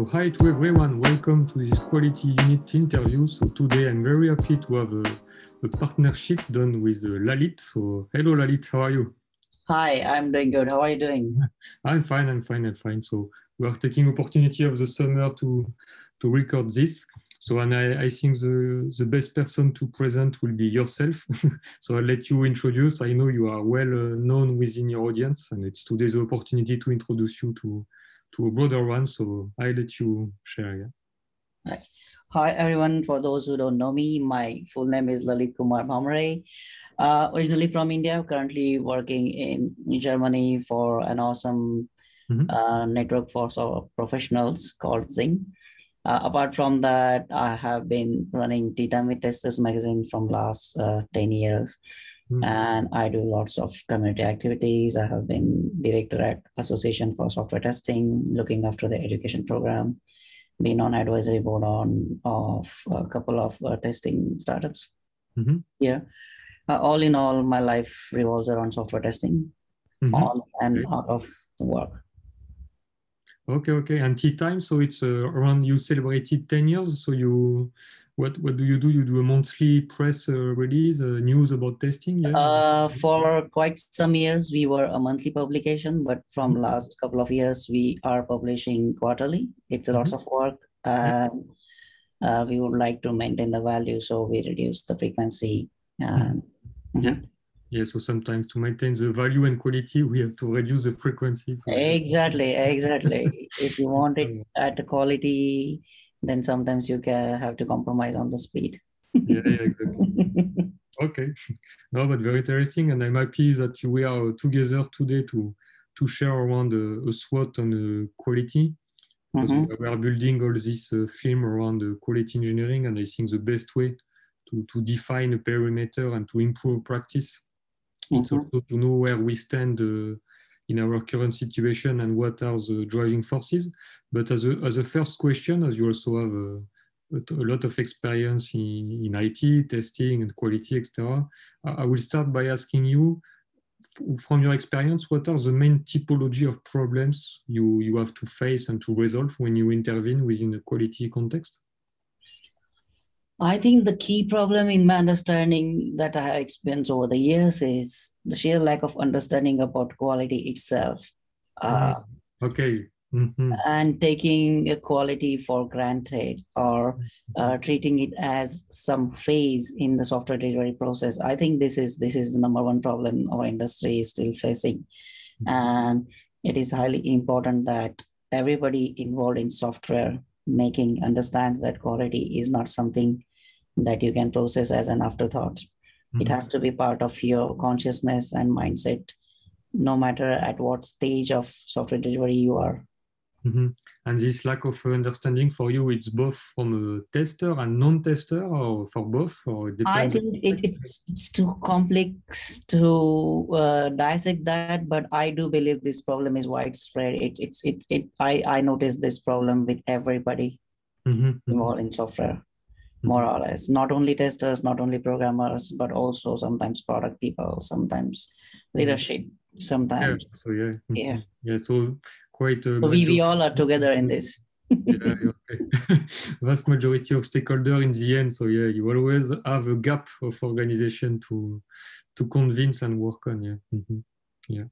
So hi to everyone, welcome to this quality unit interview. So today I'm very happy to have a, a partnership done with uh, Lalit. So hello Lalit, how are you? Hi, I'm doing good. How are you doing? I'm fine, I'm fine, I'm fine. So we are taking opportunity of the summer to to record this. So and I, I think the, the best person to present will be yourself. so I'll let you introduce. I know you are well uh, known within your audience and it's today's opportunity to introduce you to, to a broader one. So I'll let you share. Yeah. Hi, everyone. For those who don't know me, my full name is Lalit Kumar Bhamare. Uh, originally from India, currently working in Germany for an awesome mm -hmm. uh, network for professionals called XING. Uh, apart from that, I have been running with Testers magazine from last uh, 10 years. Mm. And I do lots of community activities. I have been director at Association for Software Testing, looking after the education program, been on advisory board on of a couple of uh, testing startups. Mm-hmm. Yeah. Uh, all in all, my life revolves around software testing mm-hmm. on and out of work. Okay, okay. And tea time, so it's uh, around you celebrated 10 years. So you, what what do you do? You do a monthly press uh, release, uh, news about testing? Yeah. Uh, for quite some years, we were a monthly publication, but from mm-hmm. last couple of years, we are publishing quarterly. It's a lot mm-hmm. of work. And uh, we would like to maintain the value, so we reduce the frequency. Mm-hmm. Yeah. Yeah, so sometimes to maintain the value and quality, we have to reduce the frequencies. So exactly, exactly. if you want it at the quality, then sometimes you can have to compromise on the speed. yeah, yeah, exactly. okay, no, but very interesting, and I'm happy that we are together today to to share around a, a SWOT on the quality. Because mm -hmm. we are building all this uh, film around the quality engineering, and I think the best way to, to define a perimeter and to improve practice it's also to know where we stand uh, in our current situation and what are the driving forces. But as a, as a first question, as you also have a, a lot of experience in, in IT, testing and quality, etc., I will start by asking you, from your experience, what are the main typology of problems you, you have to face and to resolve when you intervene within a quality context? I think the key problem in my understanding that I have experienced over the years is the sheer lack of understanding about quality itself. Uh, okay. Mm-hmm. And taking a quality for granted or uh, mm-hmm. treating it as some phase in the software delivery process. I think this is this is the number one problem our industry is still facing, mm-hmm. and it is highly important that everybody involved in software making understands that quality is not something that you can process as an afterthought. Mm-hmm. It has to be part of your consciousness and mindset, no matter at what stage of software delivery you are. Mm-hmm. And this lack of understanding for you, it's both from a tester and non-tester, or for both, or I think it, it's it's too complex to uh, dissect that, but I do believe this problem is widespread. It, it's it it I I noticed this problem with everybody mm-hmm. involved in software more or less not only testers not only programmers but also sometimes product people sometimes mm-hmm. leadership sometimes yeah, so yeah mm-hmm. yeah yeah so quite so we, we all are together in this yeah, okay. vast majority of stakeholder in the end so yeah you always have a gap of organization to to convince and work on yeah mm -hmm. yeah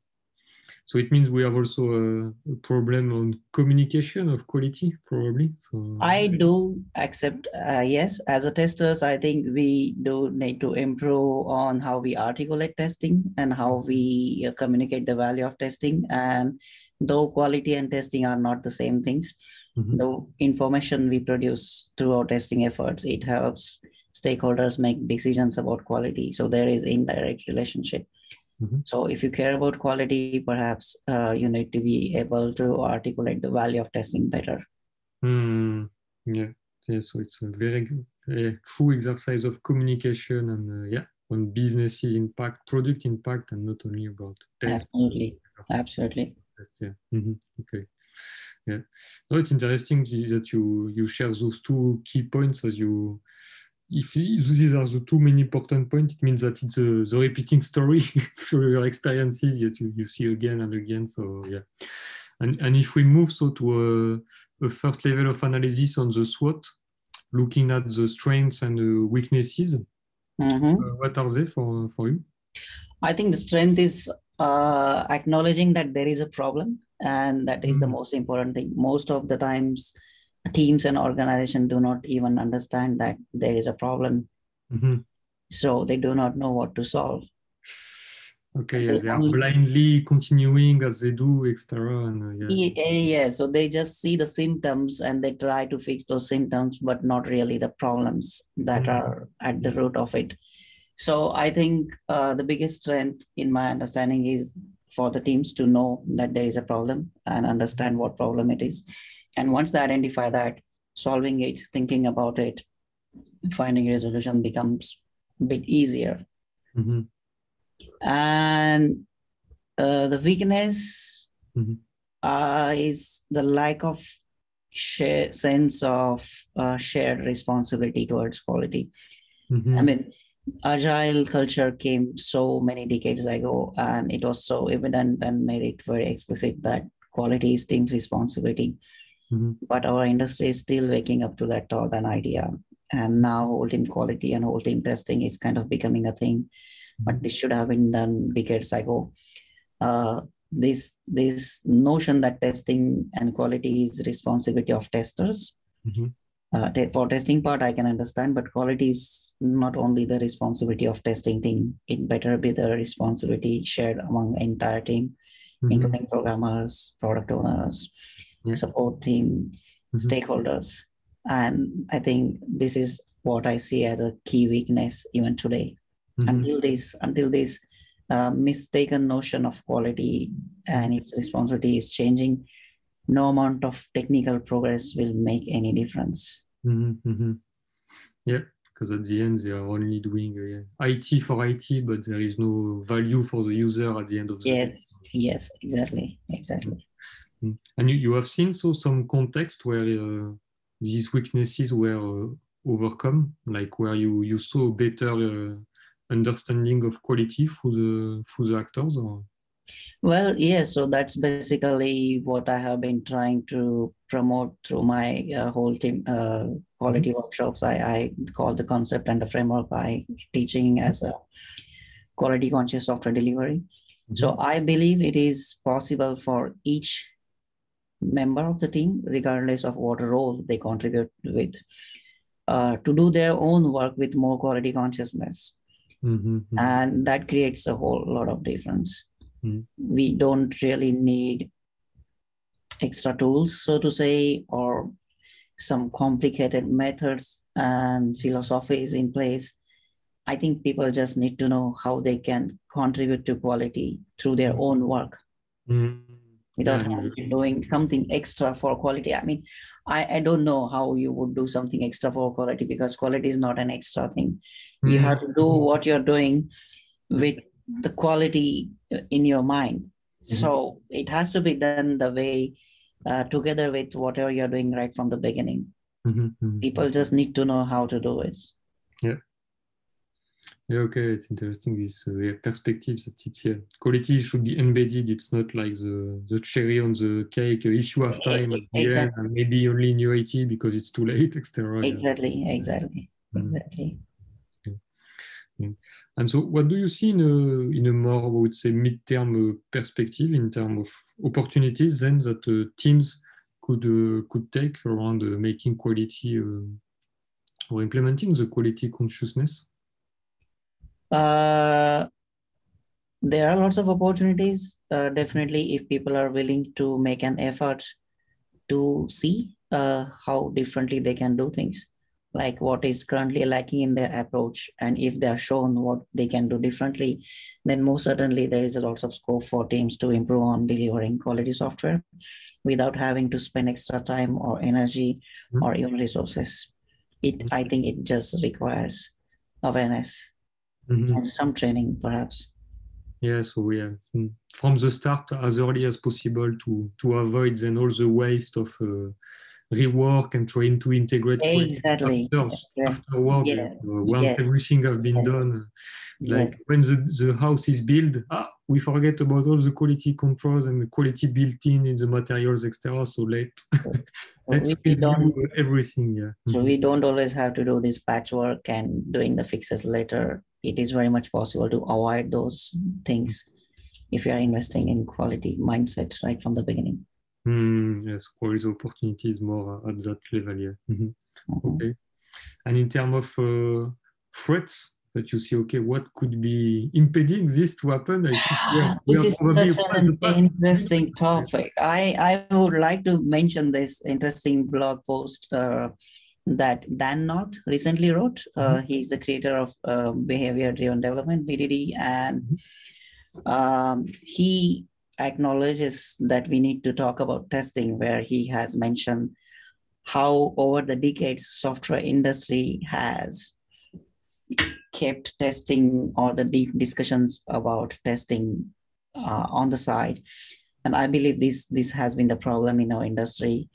so it means we have also a, a, problem on communication of quality, probably. So I do accept, uh, yes, as a testers, I think we do need to improve on how we articulate testing and how we uh, communicate the value of testing. And though quality and testing are not the same things, mm-hmm. the information we produce through our testing efforts, it helps stakeholders make decisions about quality. So there is indirect relationship. Mm-hmm. So if you care about quality, perhaps uh, you need to be able to articulate the value of testing better. Mm, yeah. yeah, so it's a very, very true exercise of communication and uh, yeah, on businesses impact, product impact, and not only about test. Absolutely, absolutely. Yeah. Mm-hmm. Okay. Yeah. No, it's interesting that you you share those two key points as you if these are the two main important points, it means that it's a, the repeating story through your experiences that you, you see again and again. So yeah, and and if we move so to a first level of analysis on the SWOT, looking at the strengths and the weaknesses. Mhm. Uh, what are they for, for you? I think the strength is uh, acknowledging that there is a problem, and that is the Mhm. most important thing. Most of the times, teams and organizations do not even understand that there is a problem, Mhm. so they do not know what to solve. Okay, They yeah, they are blindly continuing as they do, etc. And uh, yeah. Yeah, yeah, so they just see the symptoms and they try to fix those symptoms, but not really the problems that Mhm. are at the root of it. So I think uh, the biggest strength in my understanding is for the teams to know that there is a problem and understand what problem it is. And once they identify that, solving it, thinking about it, finding a resolution becomes a bit easier. Mhm. And uh, the weakness Mhm. uh, is the lack of share sense of uh, shared responsibility towards quality. Mhm. I mean, agile culture came so many decades ago, and it was so evident and made it very explicit that quality is team's responsibility. Mhm. But our industry is still waking up to that thought and idea. And now whole team quality and whole team testing is kind of becoming a thing. But this should have been done decades ago. Uh, this this notion that testing and quality is responsibility of testers Mhm. uh, te- for testing part i can understand but quality is not only the responsibility of testing team it better be the responsibility shared among entire team Mhm. including programmers product owners Yeah. support team Mhm. stakeholders and i think this is what i see as a key weakness even today Mhm. until this until this uh, mistaken notion of quality and its responsibility is changing no amount of technical progress will make any difference Mhm, mhm. Yeah, because at the end they are only doing uh, IT for IT, but there is no value for the user at the end of the day. yes yes exactly exactly. And you, you have seen so some context where uh, these weaknesses were uh, overcome, like where you, you saw better uh, understanding of quality for the through the actors. Or? well yes so that's basically what i have been trying to promote through my uh, whole team uh, quality workshops I, I call the concept and the framework i teaching as a quality conscious software delivery So I believe it is possible for each member of the team, regardless of what role they contribute with, uh, to do their own work with more quality consciousness. Mhm, mhm. And that creates a whole lot of difference. Mm. We don't really need extra tools, so to say, or some complicated methods and philosophies in place. I think people just need to know how they can contribute to quality through their own work Mm. Without Yeah, having to be doing something extra for quality. I mean, I, I don't know how you would do something extra for quality because quality is not an extra thing. You Mm. have to do what you're doing with the quality uh, in your mind. So it has to be done the way uh, together with whatever you're doing right from the beginning. Mhm. People just need to know how to do it. Yeah, okay, it's interesting this uh, perspective that it's yeah, quality should be embedded. It's not like the the cherry on the cake uh, issue of time end, Exactly. and maybe only in UAT because it's too late, etc. Yeah. Exactly, exactly, Mhm. exactly. And so, what do you see in a, in a more, I would say, mid-term uh, perspective in terms of opportunities then that uh, teams could uh, could take around uh, making quality uh, or implementing the quality consciousness? Uh, there are lots of opportunities. Uh, definitely, if people are willing to make an effort to see uh, how differently they can do things, like what is currently lacking in their approach, and if they are shown what they can do differently, then most certainly there is a lot of scope for teams to improve on delivering quality software without having to spend extra time or energy Mhm. or even resources. It, I think, it just requires awareness Mhm. and some training perhaps Yeah, so yeah, mm, from the start as early as possible to to avoid then all the waste of uh, rework and trying to integrate exactly after, Yeah. afterward. Yeah. once Yes. everything has been Yes. done, like yes when the, the house is built, ah, we forget about all the quality controls and the quality built in in the materials, etc. So let let's we don't everything. Yeah. so we don't always have to do this patchwork and doing the fixes later. It is very much possible to avoid those things if you are investing in quality mindset right from the beginning. Mm, yes, quality opportunities more at that level. Yeah. Mhm. Mhm. Okay. And in terms of uh, threats that you see, okay, what could be impeding this to happen? I think we are, we This is probably such the an interesting topic. I, I would like to mention this interesting blog post uh, that Dan North recently wrote. Uh, he's the creator of uh, Behavior Driven Development, BDD, and um, he acknowledges that we need to talk about testing, where he has mentioned how over the decades software industry has kept testing or the deep discussions about testing uh, on the side. And i believe this this has been the problem in our industry.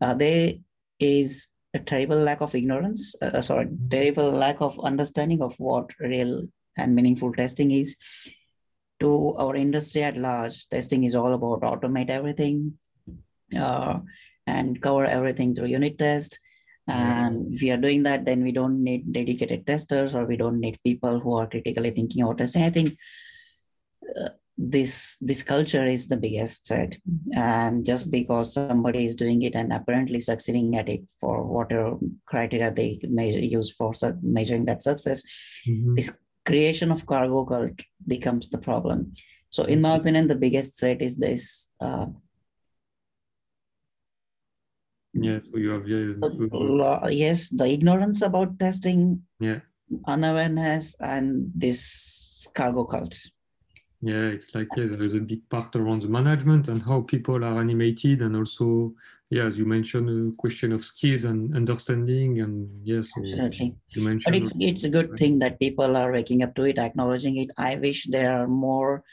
Uh, there is a terrible lack of ignorance uh, sorry terrible lack of understanding of what real and meaningful testing is. To our industry at large testing is all about automate everything uh, and cover everything through unit test. And if we are doing that, then we don't need dedicated testers or we don't need people who are critically thinking about testing. I think uh, this this culture is the biggest threat. And just because somebody is doing it and apparently succeeding at it for whatever criteria they measure, use for su- measuring that success, Mhm. this creation of cargo cult becomes the problem. So, in my opinion, the biggest threat is this uh, Yeah, so you have yeah, the uh, yes, the ignorance about testing, yeah, unawareness, and this cargo cult. Yeah. It's like yeah, there is a big part around the management and how people are animated, and also yeah, as you mentioned, a question of skills and understanding, and yes, so Absolutely. you But mentioned it's, it's a good thing that people are waking up to it, acknowledging it. I wish there are more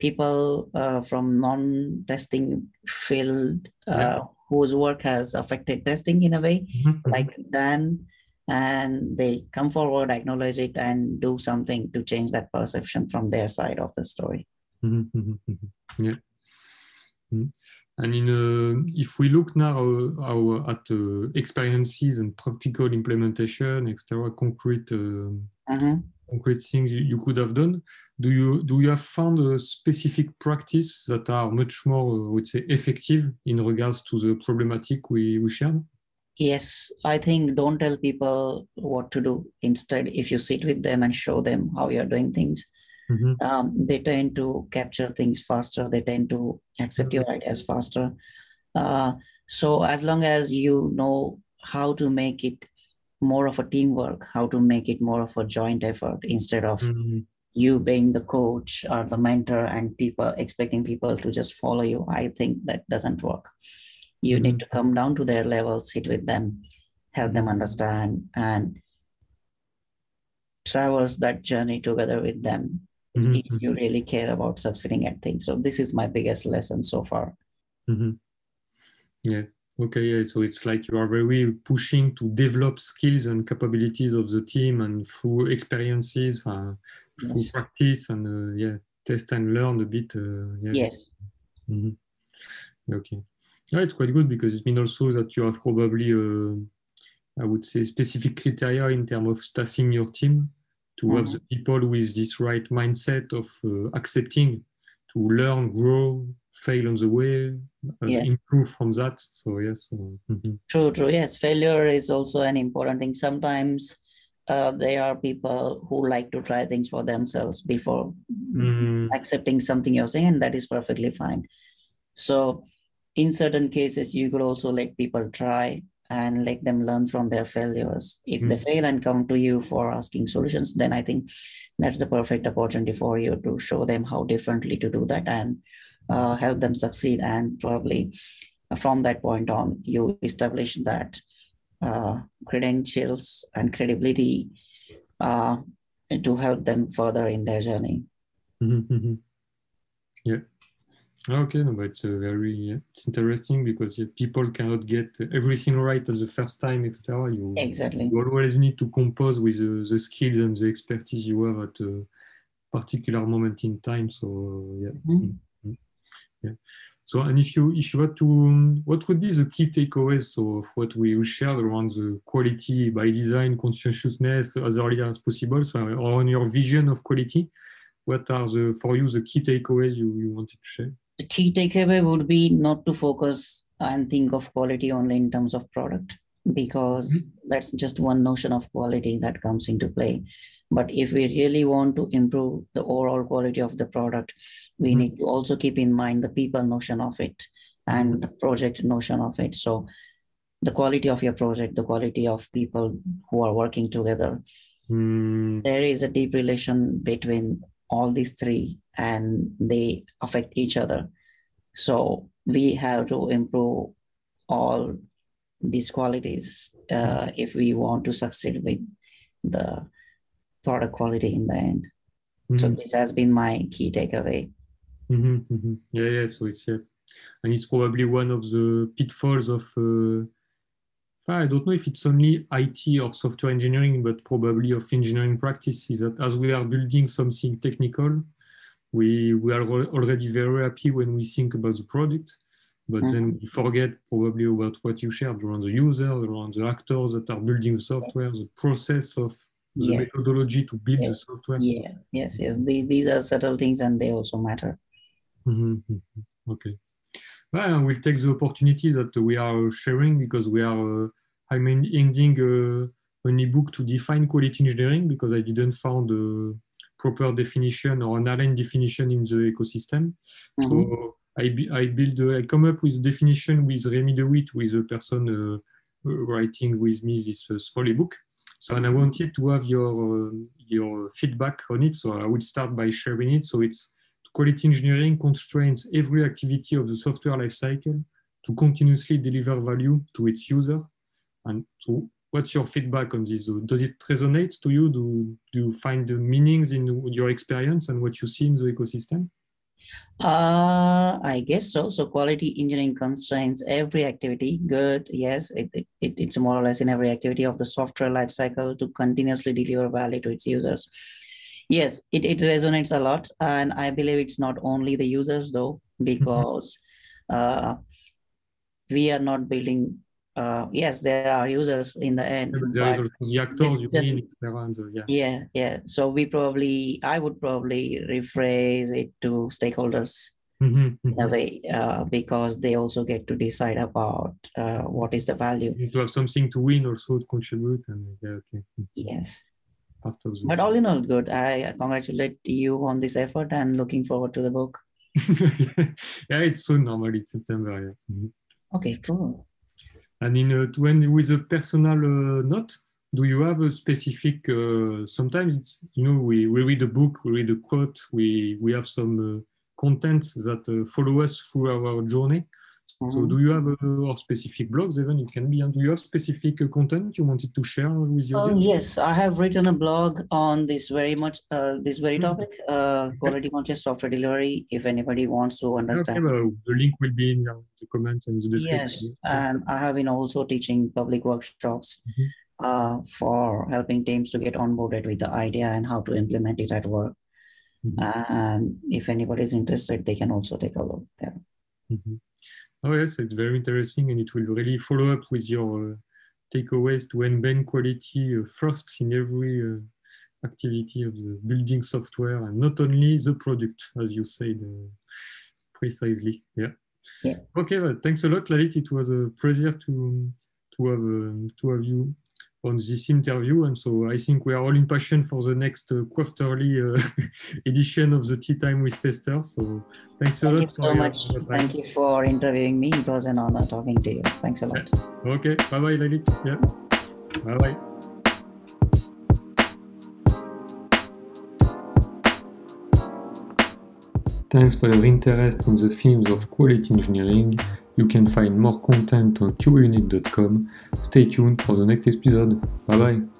people uh, from non-testing field uh, Yeah. whose work has affected testing in a way, Mhm, mhm. like Dan, and they come forward, acknowledge it, and do something to change that perception from their side of the story. Mhm, mhm, mhm. Yeah. Mhm. And in uh, if we look now uh, our, at uh, experiences and practical implementation, etc., concrete uh, Mhm. concrete things you, could have done, do you do you have found a specific practice that are much more, uh, I would say, effective in regards to the problematic we, we shared? Yes, I think don't tell people what to do. Instead, if you sit with them and show them how you're doing things, Mhm. um, they tend to capture things faster. They tend to accept your ideas faster. Uh, so as long as you know how to make it more of a teamwork, how to make it more of a joint effort instead of Mhm. you being the coach or the mentor and people expecting people to just follow you, I think that doesn't work. You need to come down to their level, sit with them, help them understand, and traverse that journey together with them Mhm, if you really care about succeeding at things. So this is my biggest lesson so far. mhm. Yeah. Okay. Yeah. So it's like you are very pushing to develop skills and capabilities of the team, and through experiences, uh, through Yes. practice, and uh, yeah, test and learn a bit. Uh, yeah. Yes. Mhm. Okay. Yeah, it's quite good because it means also that you have probably, uh, I would say, specific criteria in terms of staffing your team to have Mhm. the people with this right mindset of uh, accepting to learn, grow, fail on the way, uh, Yeah. improve from that. So yes. Mhm. True, true. Yes, failure is also an important thing. Sometimes uh, there are people who like to try things for themselves before Mm, accepting something you're saying, and that is perfectly fine. So, in certain cases, you could also let people try and let them learn from their failures. If they Mm. fail and come to you for asking solutions, then I think that's the perfect opportunity for you to show them how differently to do that and uh, help them succeed. And probably from that point on, you establish that uh, credentials and credibility uh, to help them further in their journey. mhm, mhm. Yeah. Ah, okay, no, but it's a very yeah, it's interesting because yeah, people cannot get everything right at the first time, etc. You Exactly. you always need to compose with the, the skills and the expertise you have at a particular moment in time. So uh, yeah. Mm -hmm. yeah. So, and if you if you were to, um, what would be the key takeaways of what we shared around the quality by design, conscientiousness as early as possible, so on your vision of quality, what are the for you the key takeaways you, you wanted to share? The key takeaway would be not to focus and think of quality only in terms of product because mm -hmm. that's just one notion of quality that comes into play. But if we really want to improve the overall quality of the product, we mm-hmm. need to also keep in mind the people notion of it and the project notion of it. So the quality of your project, the quality of people who are working together. Mm. There is a deep relation between all these three and they affect each other. So we have to improve all these qualities uh, if we want to succeed with the product quality in the end. Mm-hmm. So this has been my key takeaway. Mm-hmm, mm-hmm. Yeah, yeah. So it's yeah, and it's probably one of the pitfalls of. Uh, I don't know if it's only IT or software engineering, but probably of engineering practice is that as we are building something technical, we we are already very happy when we think about the product, but mm-hmm. then we forget probably about what you shared around the user, around the actors that are building the software, the process of the yeah. methodology to build yeah. the software. Yeah, yes, yes. These, these are subtle things and they also matter. Mm-hmm, mm-hmm. Okay. Well, we'll take the opportunity that we are sharing because we are, uh, I'm ending uh, an ebook to define quality engineering because I didn't find a proper definition or an aligned definition in the ecosystem. Mm-hmm. So I, I build, uh, I come up with a definition with Remy DeWitt, with a person uh, writing with me this uh, small ebook. So, and I wanted to have your uh, your feedback on it. So I would start by sharing it. So it's quality engineering constrains every activity of the software lifecycle to continuously deliver value to its user. And so what's your feedback on this? Does it resonate to you? Do, do you find the meanings in your experience and what you see in the ecosystem? Uh, I guess so. So quality engineering constrains every activity. Good. Yes, it, it, it's more or less in every activity of the software lifecycle to continuously deliver value to its users yes it, it resonates a lot and i believe it's not only the users though because uh, we are not building uh, yes there are users in the end the actors you mean yeah. yeah yeah so we probably i would probably rephrase it to stakeholders mm-hmm, in a mm-hmm. way uh, because they also get to decide about uh, what is the value you to have something to win also to contribute and yeah, okay. yes but all in all, good. I congratulate you on this effort and looking forward to the book. yeah, it's soon normally, it's September. Yeah. Mm-hmm. Okay, cool. And in uh, to end with a personal uh, note, do you have a specific? Uh, sometimes it's you know we, we read a book, we read a quote, we we have some content that follow us through our journey. So mm-hmm. do you have uh, or specific blogs even it can be and do you have specific uh, content you wanted to share with your oh, yes I have written a blog on this very much uh, this very mm-hmm. topic uh, quality conscious software delivery if anybody wants to understand okay, well, the link will be in the comments and the description yes and I have been also teaching public workshops mm-hmm. uh, for helping teams to get onboarded with the idea and how to implement it at work mm-hmm. and if anybody is interested they can also take a look there mm-hmm. Oh yes, it's very interesting, and it will really follow up with your uh, takeaways to embed quality uh, first in every uh, activity of the building software, and not only the product, as you said uh, precisely. Yeah. yeah. Okay, well, thanks a lot, Lalit. It was a pleasure to to have uh, to have you on this interview. And so I think we are all impatient for the next uh, quarterly uh, edition of the Tea Time with Tester. So thanks a lot. Thank you so much. Thank you for interviewing me. It was an honor talking to you. Thanks a lot. Yeah. Okay. Bye bye, Lalit. Yeah. Bye bye. Thanks for your interest in the themes of quality engineering you can find more content on qunit.com. Stay tuned for the next episode. Bye bye.